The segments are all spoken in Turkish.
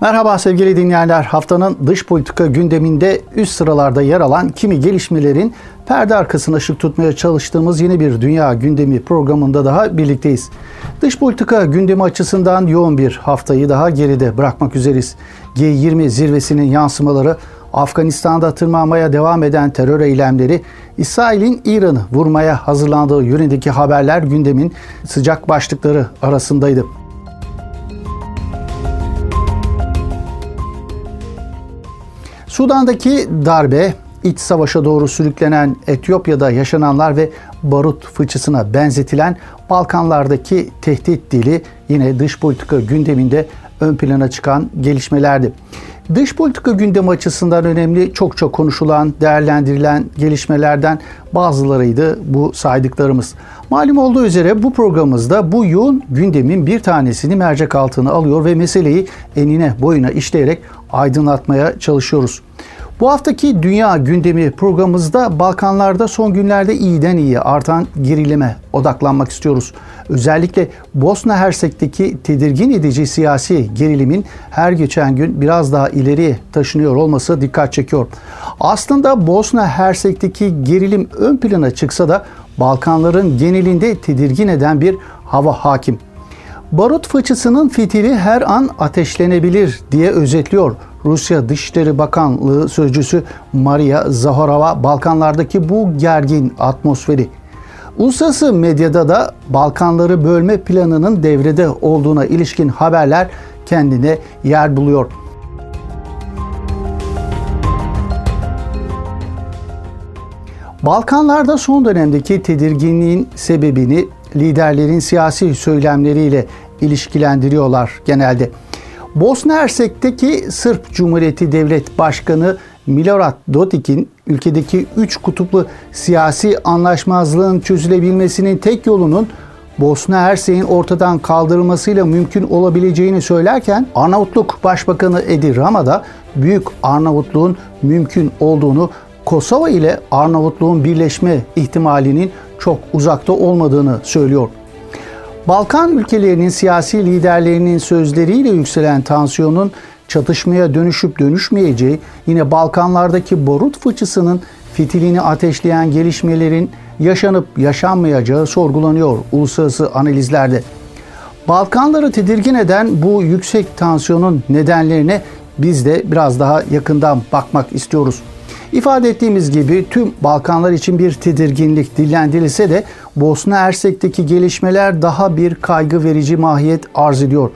Merhaba sevgili dinleyenler. Haftanın dış politika gündeminde üst sıralarda yer alan kimi gelişmelerin perde arkasına ışık tutmaya çalıştığımız yeni bir dünya gündemi programında daha birlikteyiz. Dış politika gündemi açısından yoğun bir haftayı daha geride bırakmak üzereyiz. G20 zirvesinin yansımaları, Afganistan'da tırmanmaya devam eden terör eylemleri, İsrail'in İran'ı vurmaya hazırlandığı yönündeki haberler gündemin sıcak başlıkları arasındaydı. Sudan'daki darbe, iç savaşa doğru sürüklenen Etiyopya'da yaşananlar ve barut fıçısına benzetilen Balkanlardaki tehdit dili yine dış politika gündeminde ön plana çıkan gelişmelerdi. Dış politika gündemi açısından önemli, çok çok konuşulan, değerlendirilen gelişmelerden bazılarıydı bu saydıklarımız. Malum olduğu üzere bu programımızda bu yoğun gündemin bir tanesini mercek altına alıyor ve meseleyi enine boyuna işleyerek aydınlatmaya çalışıyoruz. Bu haftaki Dünya Gündemi programımızda Balkanlarda son günlerde iyiden iyiye artan gerilime odaklanmak istiyoruz. Özellikle Bosna Hersek'teki tedirgin edici siyasi gerilimin her geçen gün biraz daha ileriye taşınıyor olması dikkat çekiyor. Aslında Bosna Hersek'teki gerilim ön plana çıksa da Balkanların genelinde tedirgin eden bir hava hakim. Barut fıçısının fitili her an ateşlenebilir diye özetliyor Rusya Dışişleri Bakanlığı sözcüsü Maria Zahorova Balkanlardaki bu gergin atmosferi. Uluslararası medyada da Balkanları bölme planının devrede olduğuna ilişkin haberler kendine yer buluyor. Balkanlarda son dönemdeki tedirginliğin sebebini liderlerin siyasi söylemleriyle ilişkilendiriyorlar genelde. Bosna Hersek'teki Sırp Cumhuriyeti Devlet Başkanı Milorad Dodik'in ülkedeki üç kutuplu siyasi anlaşmazlığın çözülebilmesinin tek yolunun Bosna Hersek'in ortadan kaldırılmasıyla mümkün olabileceğini söylerken Arnavutluk Başbakanı Edi Rama da Büyük Arnavutluğun mümkün olduğunu Kosova ile Arnavutluğun birleşme ihtimalinin çok uzakta olmadığını söylüyor. Balkan ülkelerinin siyasi liderlerinin sözleriyle yükselen tansiyonun çatışmaya dönüşüp dönüşmeyeceği, yine Balkanlardaki borut fıçısının fitilini ateşleyen gelişmelerin yaşanıp yaşanmayacağı sorgulanıyor uluslararası analizlerde. Balkanları tedirgin eden bu yüksek tansiyonun nedenlerine biz de biraz daha yakından bakmak istiyoruz. İfade ettiğimiz gibi tüm Balkanlar için bir tedirginlik dillendirilse de Bosna Hersek'teki gelişmeler daha bir kaygı verici mahiyet arz ediyor.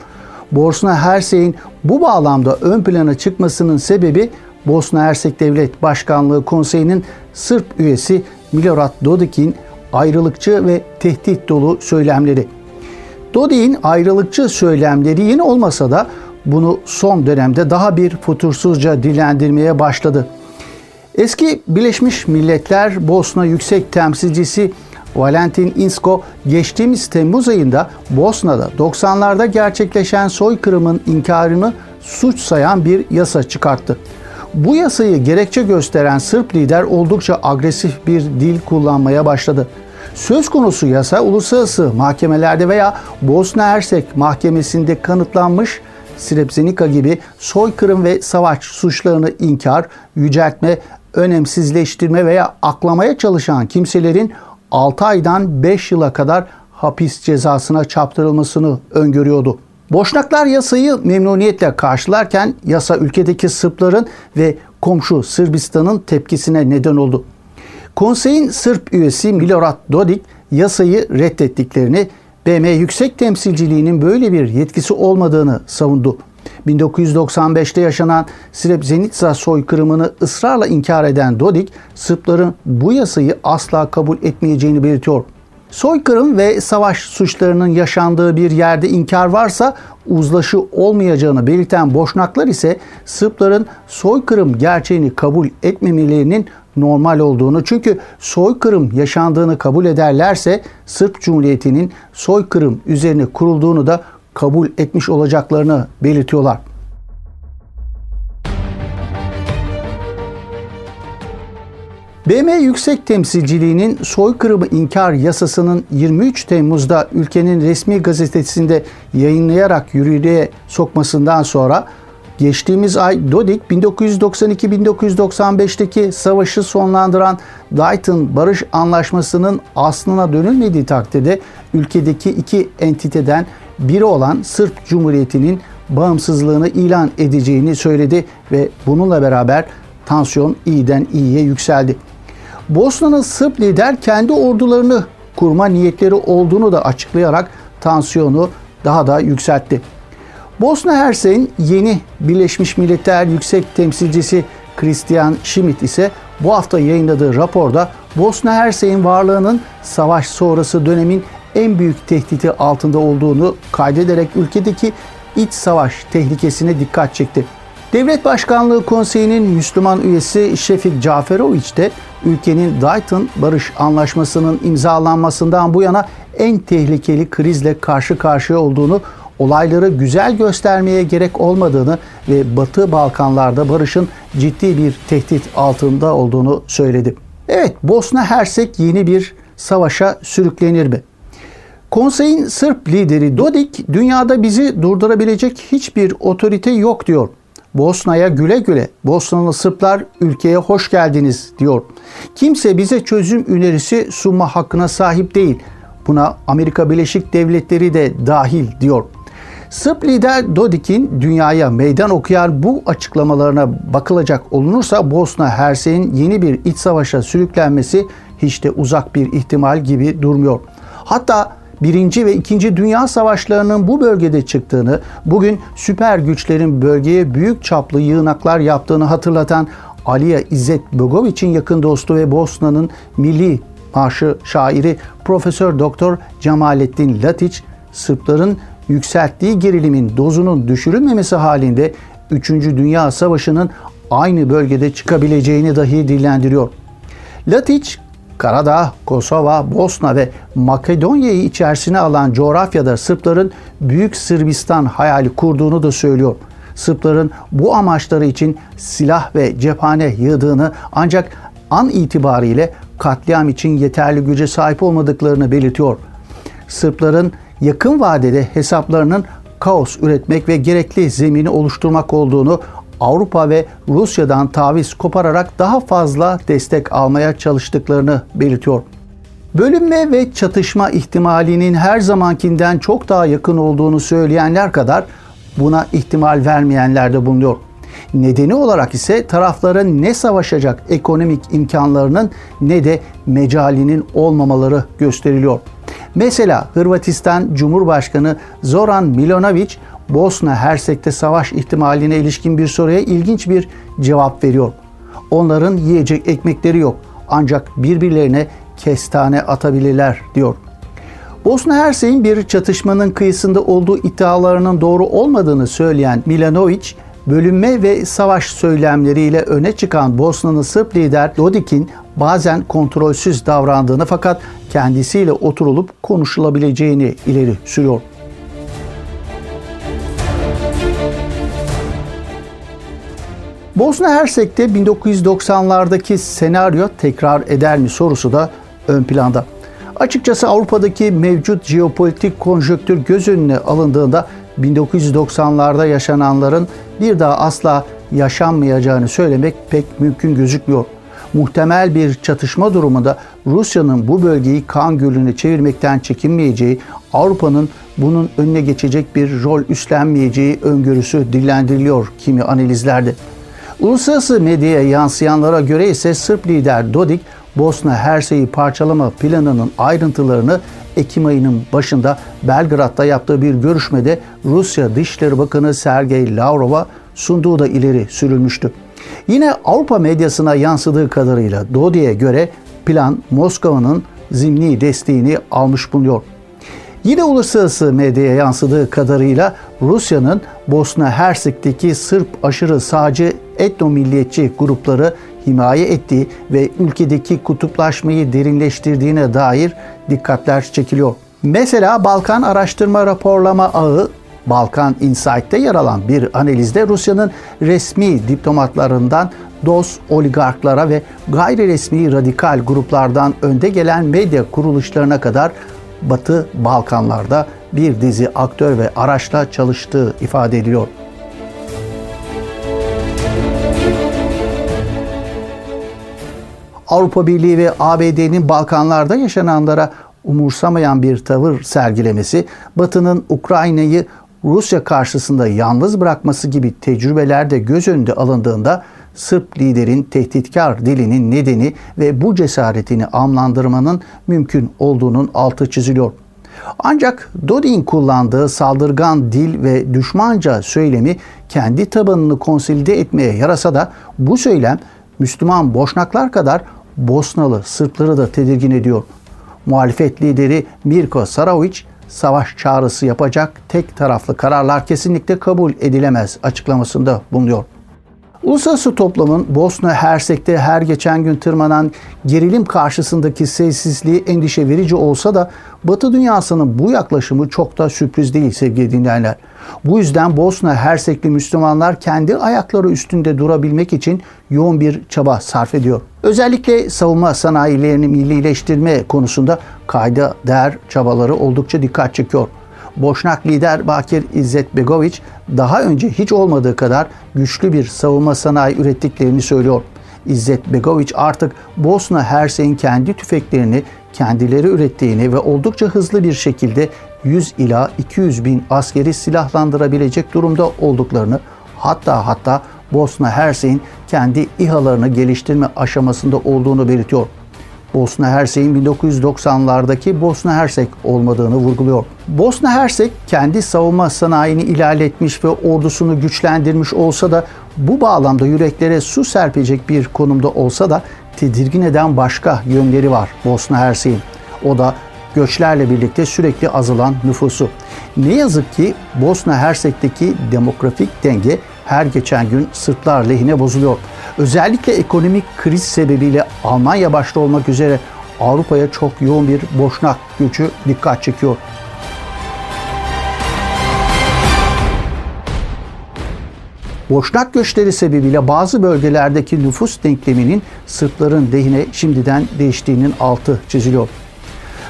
Bosna Hersek'in bu bağlamda ön plana çıkmasının sebebi Bosna Hersek Devlet Başkanlığı Konseyi'nin Sırp üyesi Milorad Dodik'in ayrılıkçı ve tehdit dolu söylemleri. Dodik'in ayrılıkçı söylemleri yeni olmasa da bunu son dönemde daha bir futursuzca dilendirmeye başladı. Eski Birleşmiş Milletler Bosna Yüksek Temsilcisi Valentin Insko geçtiğimiz Temmuz ayında Bosna'da 90'larda gerçekleşen soykırımın inkarını suç sayan bir yasa çıkarttı. Bu yasayı gerekçe gösteren Sırp lider oldukça agresif bir dil kullanmaya başladı. Söz konusu yasa uluslararası mahkemelerde veya Bosna Hersek mahkemesinde kanıtlanmış Srebrenica gibi soykırım ve savaş suçlarını inkar, yüceltme, önemsizleştirme veya aklamaya çalışan kimselerin 6 aydan 5 yıla kadar hapis cezasına çarptırılmasını öngörüyordu. Boşnaklar yasayı memnuniyetle karşılarken yasa ülkedeki Sırpların ve komşu Sırbistan'ın tepkisine neden oldu. Konseyin Sırp üyesi Milorad Dodik yasayı reddettiklerini, BM Yüksek Temsilciliğinin böyle bir yetkisi olmadığını savundu. 1995'te yaşanan Srebrenica soykırımını ısrarla inkar eden Dodik, Sırpların bu yasayı asla kabul etmeyeceğini belirtiyor. Soykırım ve savaş suçlarının yaşandığı bir yerde inkar varsa uzlaşı olmayacağını belirten Boşnaklar ise Sırpların soykırım gerçeğini kabul etmemelerinin normal olduğunu çünkü soykırım yaşandığını kabul ederlerse Sırp Cumhuriyeti'nin soykırım üzerine kurulduğunu da kabul etmiş olacaklarını belirtiyorlar. BM Yüksek Temsilciliğinin soykırımı inkar yasasının 23 Temmuz'da ülkenin resmi gazetesinde yayınlayarak yürürlüğe sokmasından sonra Geçtiğimiz ay Dodik 1992-1995'teki savaşı sonlandıran Dayton Barış Anlaşması'nın aslına dönülmediği takdirde ülkedeki iki entiteden biri olan Sırp Cumhuriyeti'nin bağımsızlığını ilan edeceğini söyledi ve bununla beraber tansiyon iyiden iyiye yükseldi. Bosna'nın Sırp lider kendi ordularını kurma niyetleri olduğunu da açıklayarak tansiyonu daha da yükseltti. Bosna Hersek'in yeni Birleşmiş Milletler Yüksek Temsilcisi Christian Schmidt ise bu hafta yayınladığı raporda Bosna Hersek'in varlığının savaş sonrası dönemin en büyük tehdidi altında olduğunu kaydederek ülkedeki iç savaş tehlikesine dikkat çekti. Devlet Başkanlığı Konseyi'nin Müslüman üyesi Şefik Caferoviç de ülkenin Dayton Barış Anlaşması'nın imzalanmasından bu yana en tehlikeli krizle karşı karşıya olduğunu, olayları güzel göstermeye gerek olmadığını ve Batı Balkanlarda barışın ciddi bir tehdit altında olduğunu söyledi. Evet, Bosna Hersek yeni bir savaşa sürüklenir mi? Konseyin Sırp lideri Dodik, dünyada bizi durdurabilecek hiçbir otorite yok diyor. Bosna'ya güle güle, Bosnalı Sırplar ülkeye hoş geldiniz diyor. Kimse bize çözüm önerisi sunma hakkına sahip değil. Buna Amerika Birleşik Devletleri de dahil diyor. Sırp lider Dodik'in dünyaya meydan okuyan bu açıklamalarına bakılacak olunursa Bosna Hersek'in yeni bir iç savaşa sürüklenmesi hiç de uzak bir ihtimal gibi durmuyor. Hatta Birinci ve İkinci Dünya Savaşlarının bu bölgede çıktığını, bugün süper güçlerin bölgeye büyük çaplı yığınaklar yaptığını hatırlatan Aliya İzzet Bogoviç'in yakın dostu ve Bosna'nın milli marşı şairi Profesör Doktor Cemalettin Latiç, Sırpların yükselttiği gerilimin dozunun düşürülmemesi halinde 3. Dünya Savaşı'nın aynı bölgede çıkabileceğini dahi dillendiriyor. Latiç, Karadağ, Kosova, Bosna ve Makedonya'yı içerisine alan coğrafyada Sırpların Büyük Sırbistan hayali kurduğunu da söylüyor. Sırpların bu amaçları için silah ve cephane yığdığını ancak an itibariyle katliam için yeterli güce sahip olmadıklarını belirtiyor. Sırpların yakın vadede hesaplarının kaos üretmek ve gerekli zemini oluşturmak olduğunu Avrupa ve Rusya'dan taviz kopararak daha fazla destek almaya çalıştıklarını belirtiyor. Bölünme ve çatışma ihtimalinin her zamankinden çok daha yakın olduğunu söyleyenler kadar buna ihtimal vermeyenler de bulunuyor. Nedeni olarak ise tarafların ne savaşacak ekonomik imkanlarının ne de mecalinin olmamaları gösteriliyor. Mesela Hırvatistan Cumhurbaşkanı Zoran Milanović Bosna Hersek'te savaş ihtimaline ilişkin bir soruya ilginç bir cevap veriyor. Onların yiyecek ekmekleri yok ancak birbirlerine kestane atabilirler diyor. Bosna Hersek'in bir çatışmanın kıyısında olduğu iddialarının doğru olmadığını söyleyen Milanovic, bölünme ve savaş söylemleriyle öne çıkan Bosna'nın Sırp lider Dodik'in bazen kontrolsüz davrandığını fakat kendisiyle oturulup konuşulabileceğini ileri sürüyor. Bosna Hersek'te 1990'lardaki senaryo tekrar eder mi sorusu da ön planda. Açıkçası Avrupa'daki mevcut jeopolitik konjöktür göz önüne alındığında 1990'larda yaşananların bir daha asla yaşanmayacağını söylemek pek mümkün gözükmüyor. Muhtemel bir çatışma durumunda Rusya'nın bu bölgeyi kan gölüne çevirmekten çekinmeyeceği, Avrupa'nın bunun önüne geçecek bir rol üstlenmeyeceği öngörüsü dillendiriliyor kimi analizlerde. Uluslararası medyaya yansıyanlara göre ise Sırp lider Dodik, Bosna Hersek'i parçalama planının ayrıntılarını Ekim ayının başında Belgrad'da yaptığı bir görüşmede Rusya Dışişleri Bakanı Sergey Lavrov'a sunduğu da ileri sürülmüştü. Yine Avrupa medyasına yansıdığı kadarıyla Dodik'e göre plan Moskova'nın zimni desteğini almış bulunuyor. Yine uluslararası medyaya yansıdığı kadarıyla Rusya'nın Bosna Hersek'teki Sırp aşırı sağcı etno-milliyetçi grupları himaye ettiği ve ülkedeki kutuplaşmayı derinleştirdiğine dair dikkatler çekiliyor. Mesela Balkan Araştırma Raporlama Ağı Balkan Insight'te yer alan bir analizde Rusya'nın resmi diplomatlarından DOS oligarklara ve gayri resmi radikal gruplardan önde gelen medya kuruluşlarına kadar Batı Balkanlarda bir dizi aktör ve araçla çalıştığı ifade ediliyor. Avrupa Birliği ve ABD'nin Balkanlarda yaşananlara umursamayan bir tavır sergilemesi, Batı'nın Ukrayna'yı Rusya karşısında yalnız bırakması gibi tecrübeler de göz önünde alındığında Sırp liderin tehditkar dilinin nedeni ve bu cesaretini amlandırmanın mümkün olduğunun altı çiziliyor. Ancak Dodin kullandığı saldırgan dil ve düşmanca söylemi kendi tabanını konsolide etmeye yarasa da bu söylem Müslüman Boşnaklar kadar Bosnalı Sırpları da tedirgin ediyor. Muhalefet lideri Mirko Saravic savaş çağrısı yapacak tek taraflı kararlar kesinlikle kabul edilemez açıklamasında bulunuyor. Uluslararası toplumun Bosna Hersek'te her geçen gün tırmanan gerilim karşısındaki sessizliği endişe verici olsa da Batı dünyasının bu yaklaşımı çok da sürpriz değil sevgili dinleyenler. Bu yüzden Bosna Hersekli Müslümanlar kendi ayakları üstünde durabilmek için yoğun bir çaba sarf ediyor. Özellikle savunma sanayilerini millileştirme konusunda kayda değer çabaları oldukça dikkat çekiyor. Boşnak lider Bakir İzzet Begoviç daha önce hiç olmadığı kadar güçlü bir savunma sanayi ürettiklerini söylüyor. İzzet Begoviç artık Bosna Hersek'in kendi tüfeklerini kendileri ürettiğini ve oldukça hızlı bir şekilde 100 ila 200 bin askeri silahlandırabilecek durumda olduklarını hatta hatta Bosna Hersek'in kendi İHA'larını geliştirme aşamasında olduğunu belirtiyor. Bosna Hersek'in 1990'lardaki Bosna Hersek olmadığını vurguluyor. Bosna Hersek kendi savunma sanayini ilerletmiş ve ordusunu güçlendirmiş olsa da bu bağlamda yüreklere su serpecek bir konumda olsa da tedirgin eden başka yönleri var Bosna Hersek'in. O da göçlerle birlikte sürekli azalan nüfusu. Ne yazık ki Bosna Hersek'teki demografik denge her geçen gün Sırplar lehine bozuluyor. Özellikle ekonomik kriz sebebiyle Almanya başta olmak üzere Avrupa'ya çok yoğun bir boşnak göçü dikkat çekiyor. Boşnak göçleri sebebiyle bazı bölgelerdeki nüfus denkleminin Sırpların lehine şimdiden değiştiğinin altı çiziliyor.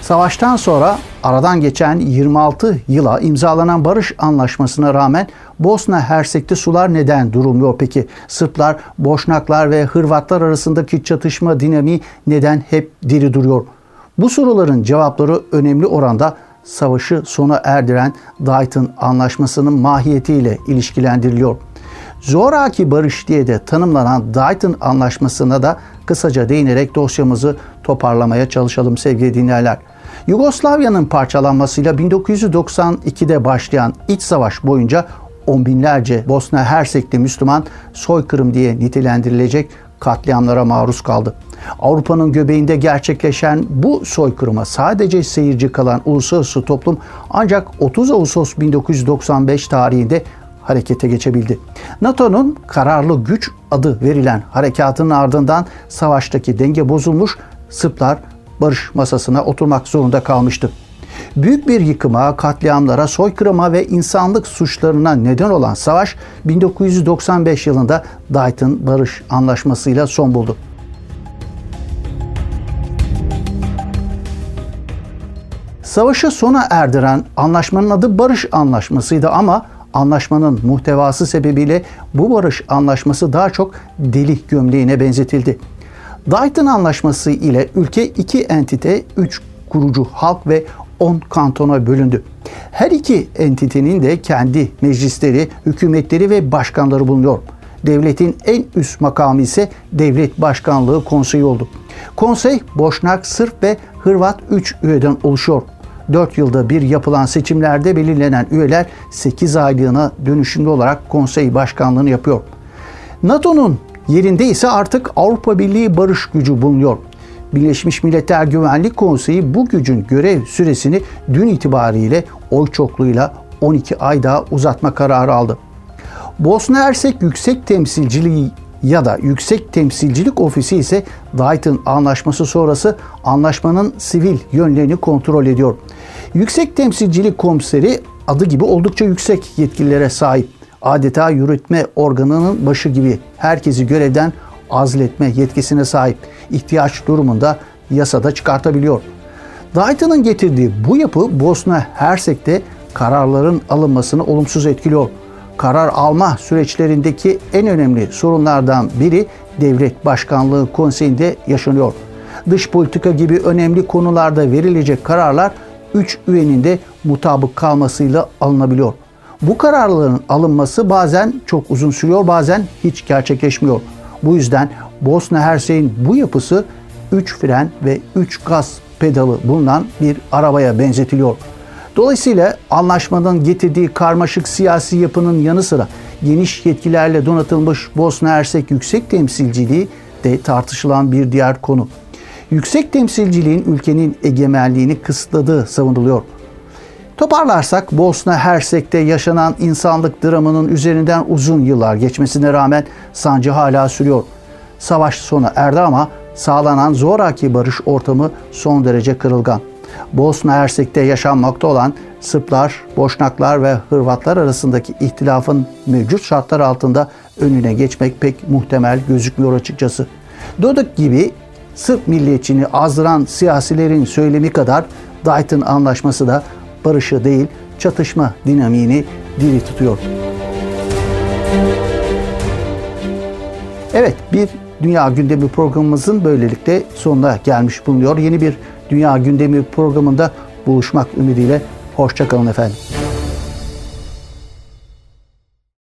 Savaştan sonra aradan geçen 26 yıla imzalanan barış anlaşmasına rağmen Bosna Hersek'te sular neden durulmuyor peki? Sırplar, Boşnaklar ve Hırvatlar arasındaki çatışma dinamiği neden hep diri duruyor? Bu soruların cevapları önemli oranda savaşı sona erdiren Dayton Anlaşması'nın mahiyetiyle ilişkilendiriliyor. Zoraki barış diye de tanımlanan Dayton Anlaşması'na da kısaca değinerek dosyamızı toparlamaya çalışalım sevgili dinleyenler. Yugoslavya'nın parçalanmasıyla 1992'de başlayan iç savaş boyunca on binlerce Bosna Hersekli Müslüman soykırım diye nitelendirilecek katliamlara maruz kaldı. Avrupa'nın göbeğinde gerçekleşen bu soykırıma sadece seyirci kalan uluslararası toplum ancak 30 Ağustos 1995 tarihinde harekete geçebildi. NATO'nun kararlı güç adı verilen harekatının ardından savaştaki denge bozulmuş, Sırplar barış masasına oturmak zorunda kalmıştı. Büyük bir yıkıma, katliamlara, soykırıma ve insanlık suçlarına neden olan savaş 1995 yılında Dayton Barış Anlaşması'yla son buldu. Savaşı sona erdiren anlaşmanın adı Barış Anlaşması'ydı ama anlaşmanın muhtevası sebebiyle bu barış anlaşması daha çok deli gömleğine benzetildi. Dayton Anlaşması ile ülke iki entite, üç kurucu halk ve 10 kantona bölündü. Her iki entitenin de kendi meclisleri, hükümetleri ve başkanları bulunuyor. Devletin en üst makamı ise Devlet Başkanlığı Konseyi oldu. Konsey Boşnak, Sırp ve Hırvat 3 üyeden oluşuyor. 4 yılda bir yapılan seçimlerde belirlenen üyeler 8 aylığına dönüşümlü olarak konsey başkanlığını yapıyor. NATO'nun yerinde ise artık Avrupa Birliği barış gücü bulunuyor. Birleşmiş Milletler Güvenlik Konseyi bu gücün görev süresini dün itibariyle oy çokluğuyla 12 ay daha uzatma kararı aldı. Bosna Hersek Yüksek Temsilciliği ya da Yüksek Temsilcilik Ofisi ise Dayton Anlaşması sonrası anlaşmanın sivil yönlerini kontrol ediyor. Yüksek Temsilcilik Komiseri adı gibi oldukça yüksek yetkililere sahip. Adeta yürütme organının başı gibi herkesi görevden azletme yetkisine sahip ihtiyaç durumunda yasada çıkartabiliyor. Dayton'un getirdiği bu yapı Bosna Hersek'te kararların alınmasını olumsuz etkiliyor. Karar alma süreçlerindeki en önemli sorunlardan biri Devlet Başkanlığı Konseyi'nde yaşanıyor. Dış politika gibi önemli konularda verilecek kararlar 3 üyenin de mutabık kalmasıyla alınabiliyor. Bu kararların alınması bazen çok uzun sürüyor, bazen hiç gerçekleşmiyor. Bu yüzden Bosna Hersey'in bu yapısı 3 fren ve 3 gaz pedalı bulunan bir arabaya benzetiliyor. Dolayısıyla anlaşmanın getirdiği karmaşık siyasi yapının yanı sıra geniş yetkilerle donatılmış Bosna Hersek Yüksek Temsilciliği de tartışılan bir diğer konu. Yüksek temsilciliğin ülkenin egemenliğini kısıtladığı savunuluyor. Toparlarsak Bosna Hersek'te yaşanan insanlık dramının üzerinden uzun yıllar geçmesine rağmen sancı hala sürüyor. Savaş sona erdi ama sağlanan zoraki barış ortamı son derece kırılgan. Bosna Hersek'te yaşanmakta olan Sırplar, Boşnaklar ve Hırvatlar arasındaki ihtilafın mevcut şartlar altında önüne geçmek pek muhtemel gözükmüyor açıkçası. Dodik gibi Sırp milliyetçini azdıran siyasilerin söylemi kadar Dayton Anlaşması da barışı değil çatışma dinamiğini diri tutuyor. Evet bir Dünya Gündemi programımızın böylelikle sonuna gelmiş bulunuyor. Yeni bir Dünya Gündemi programında buluşmak ümidiyle. Hoşçakalın efendim.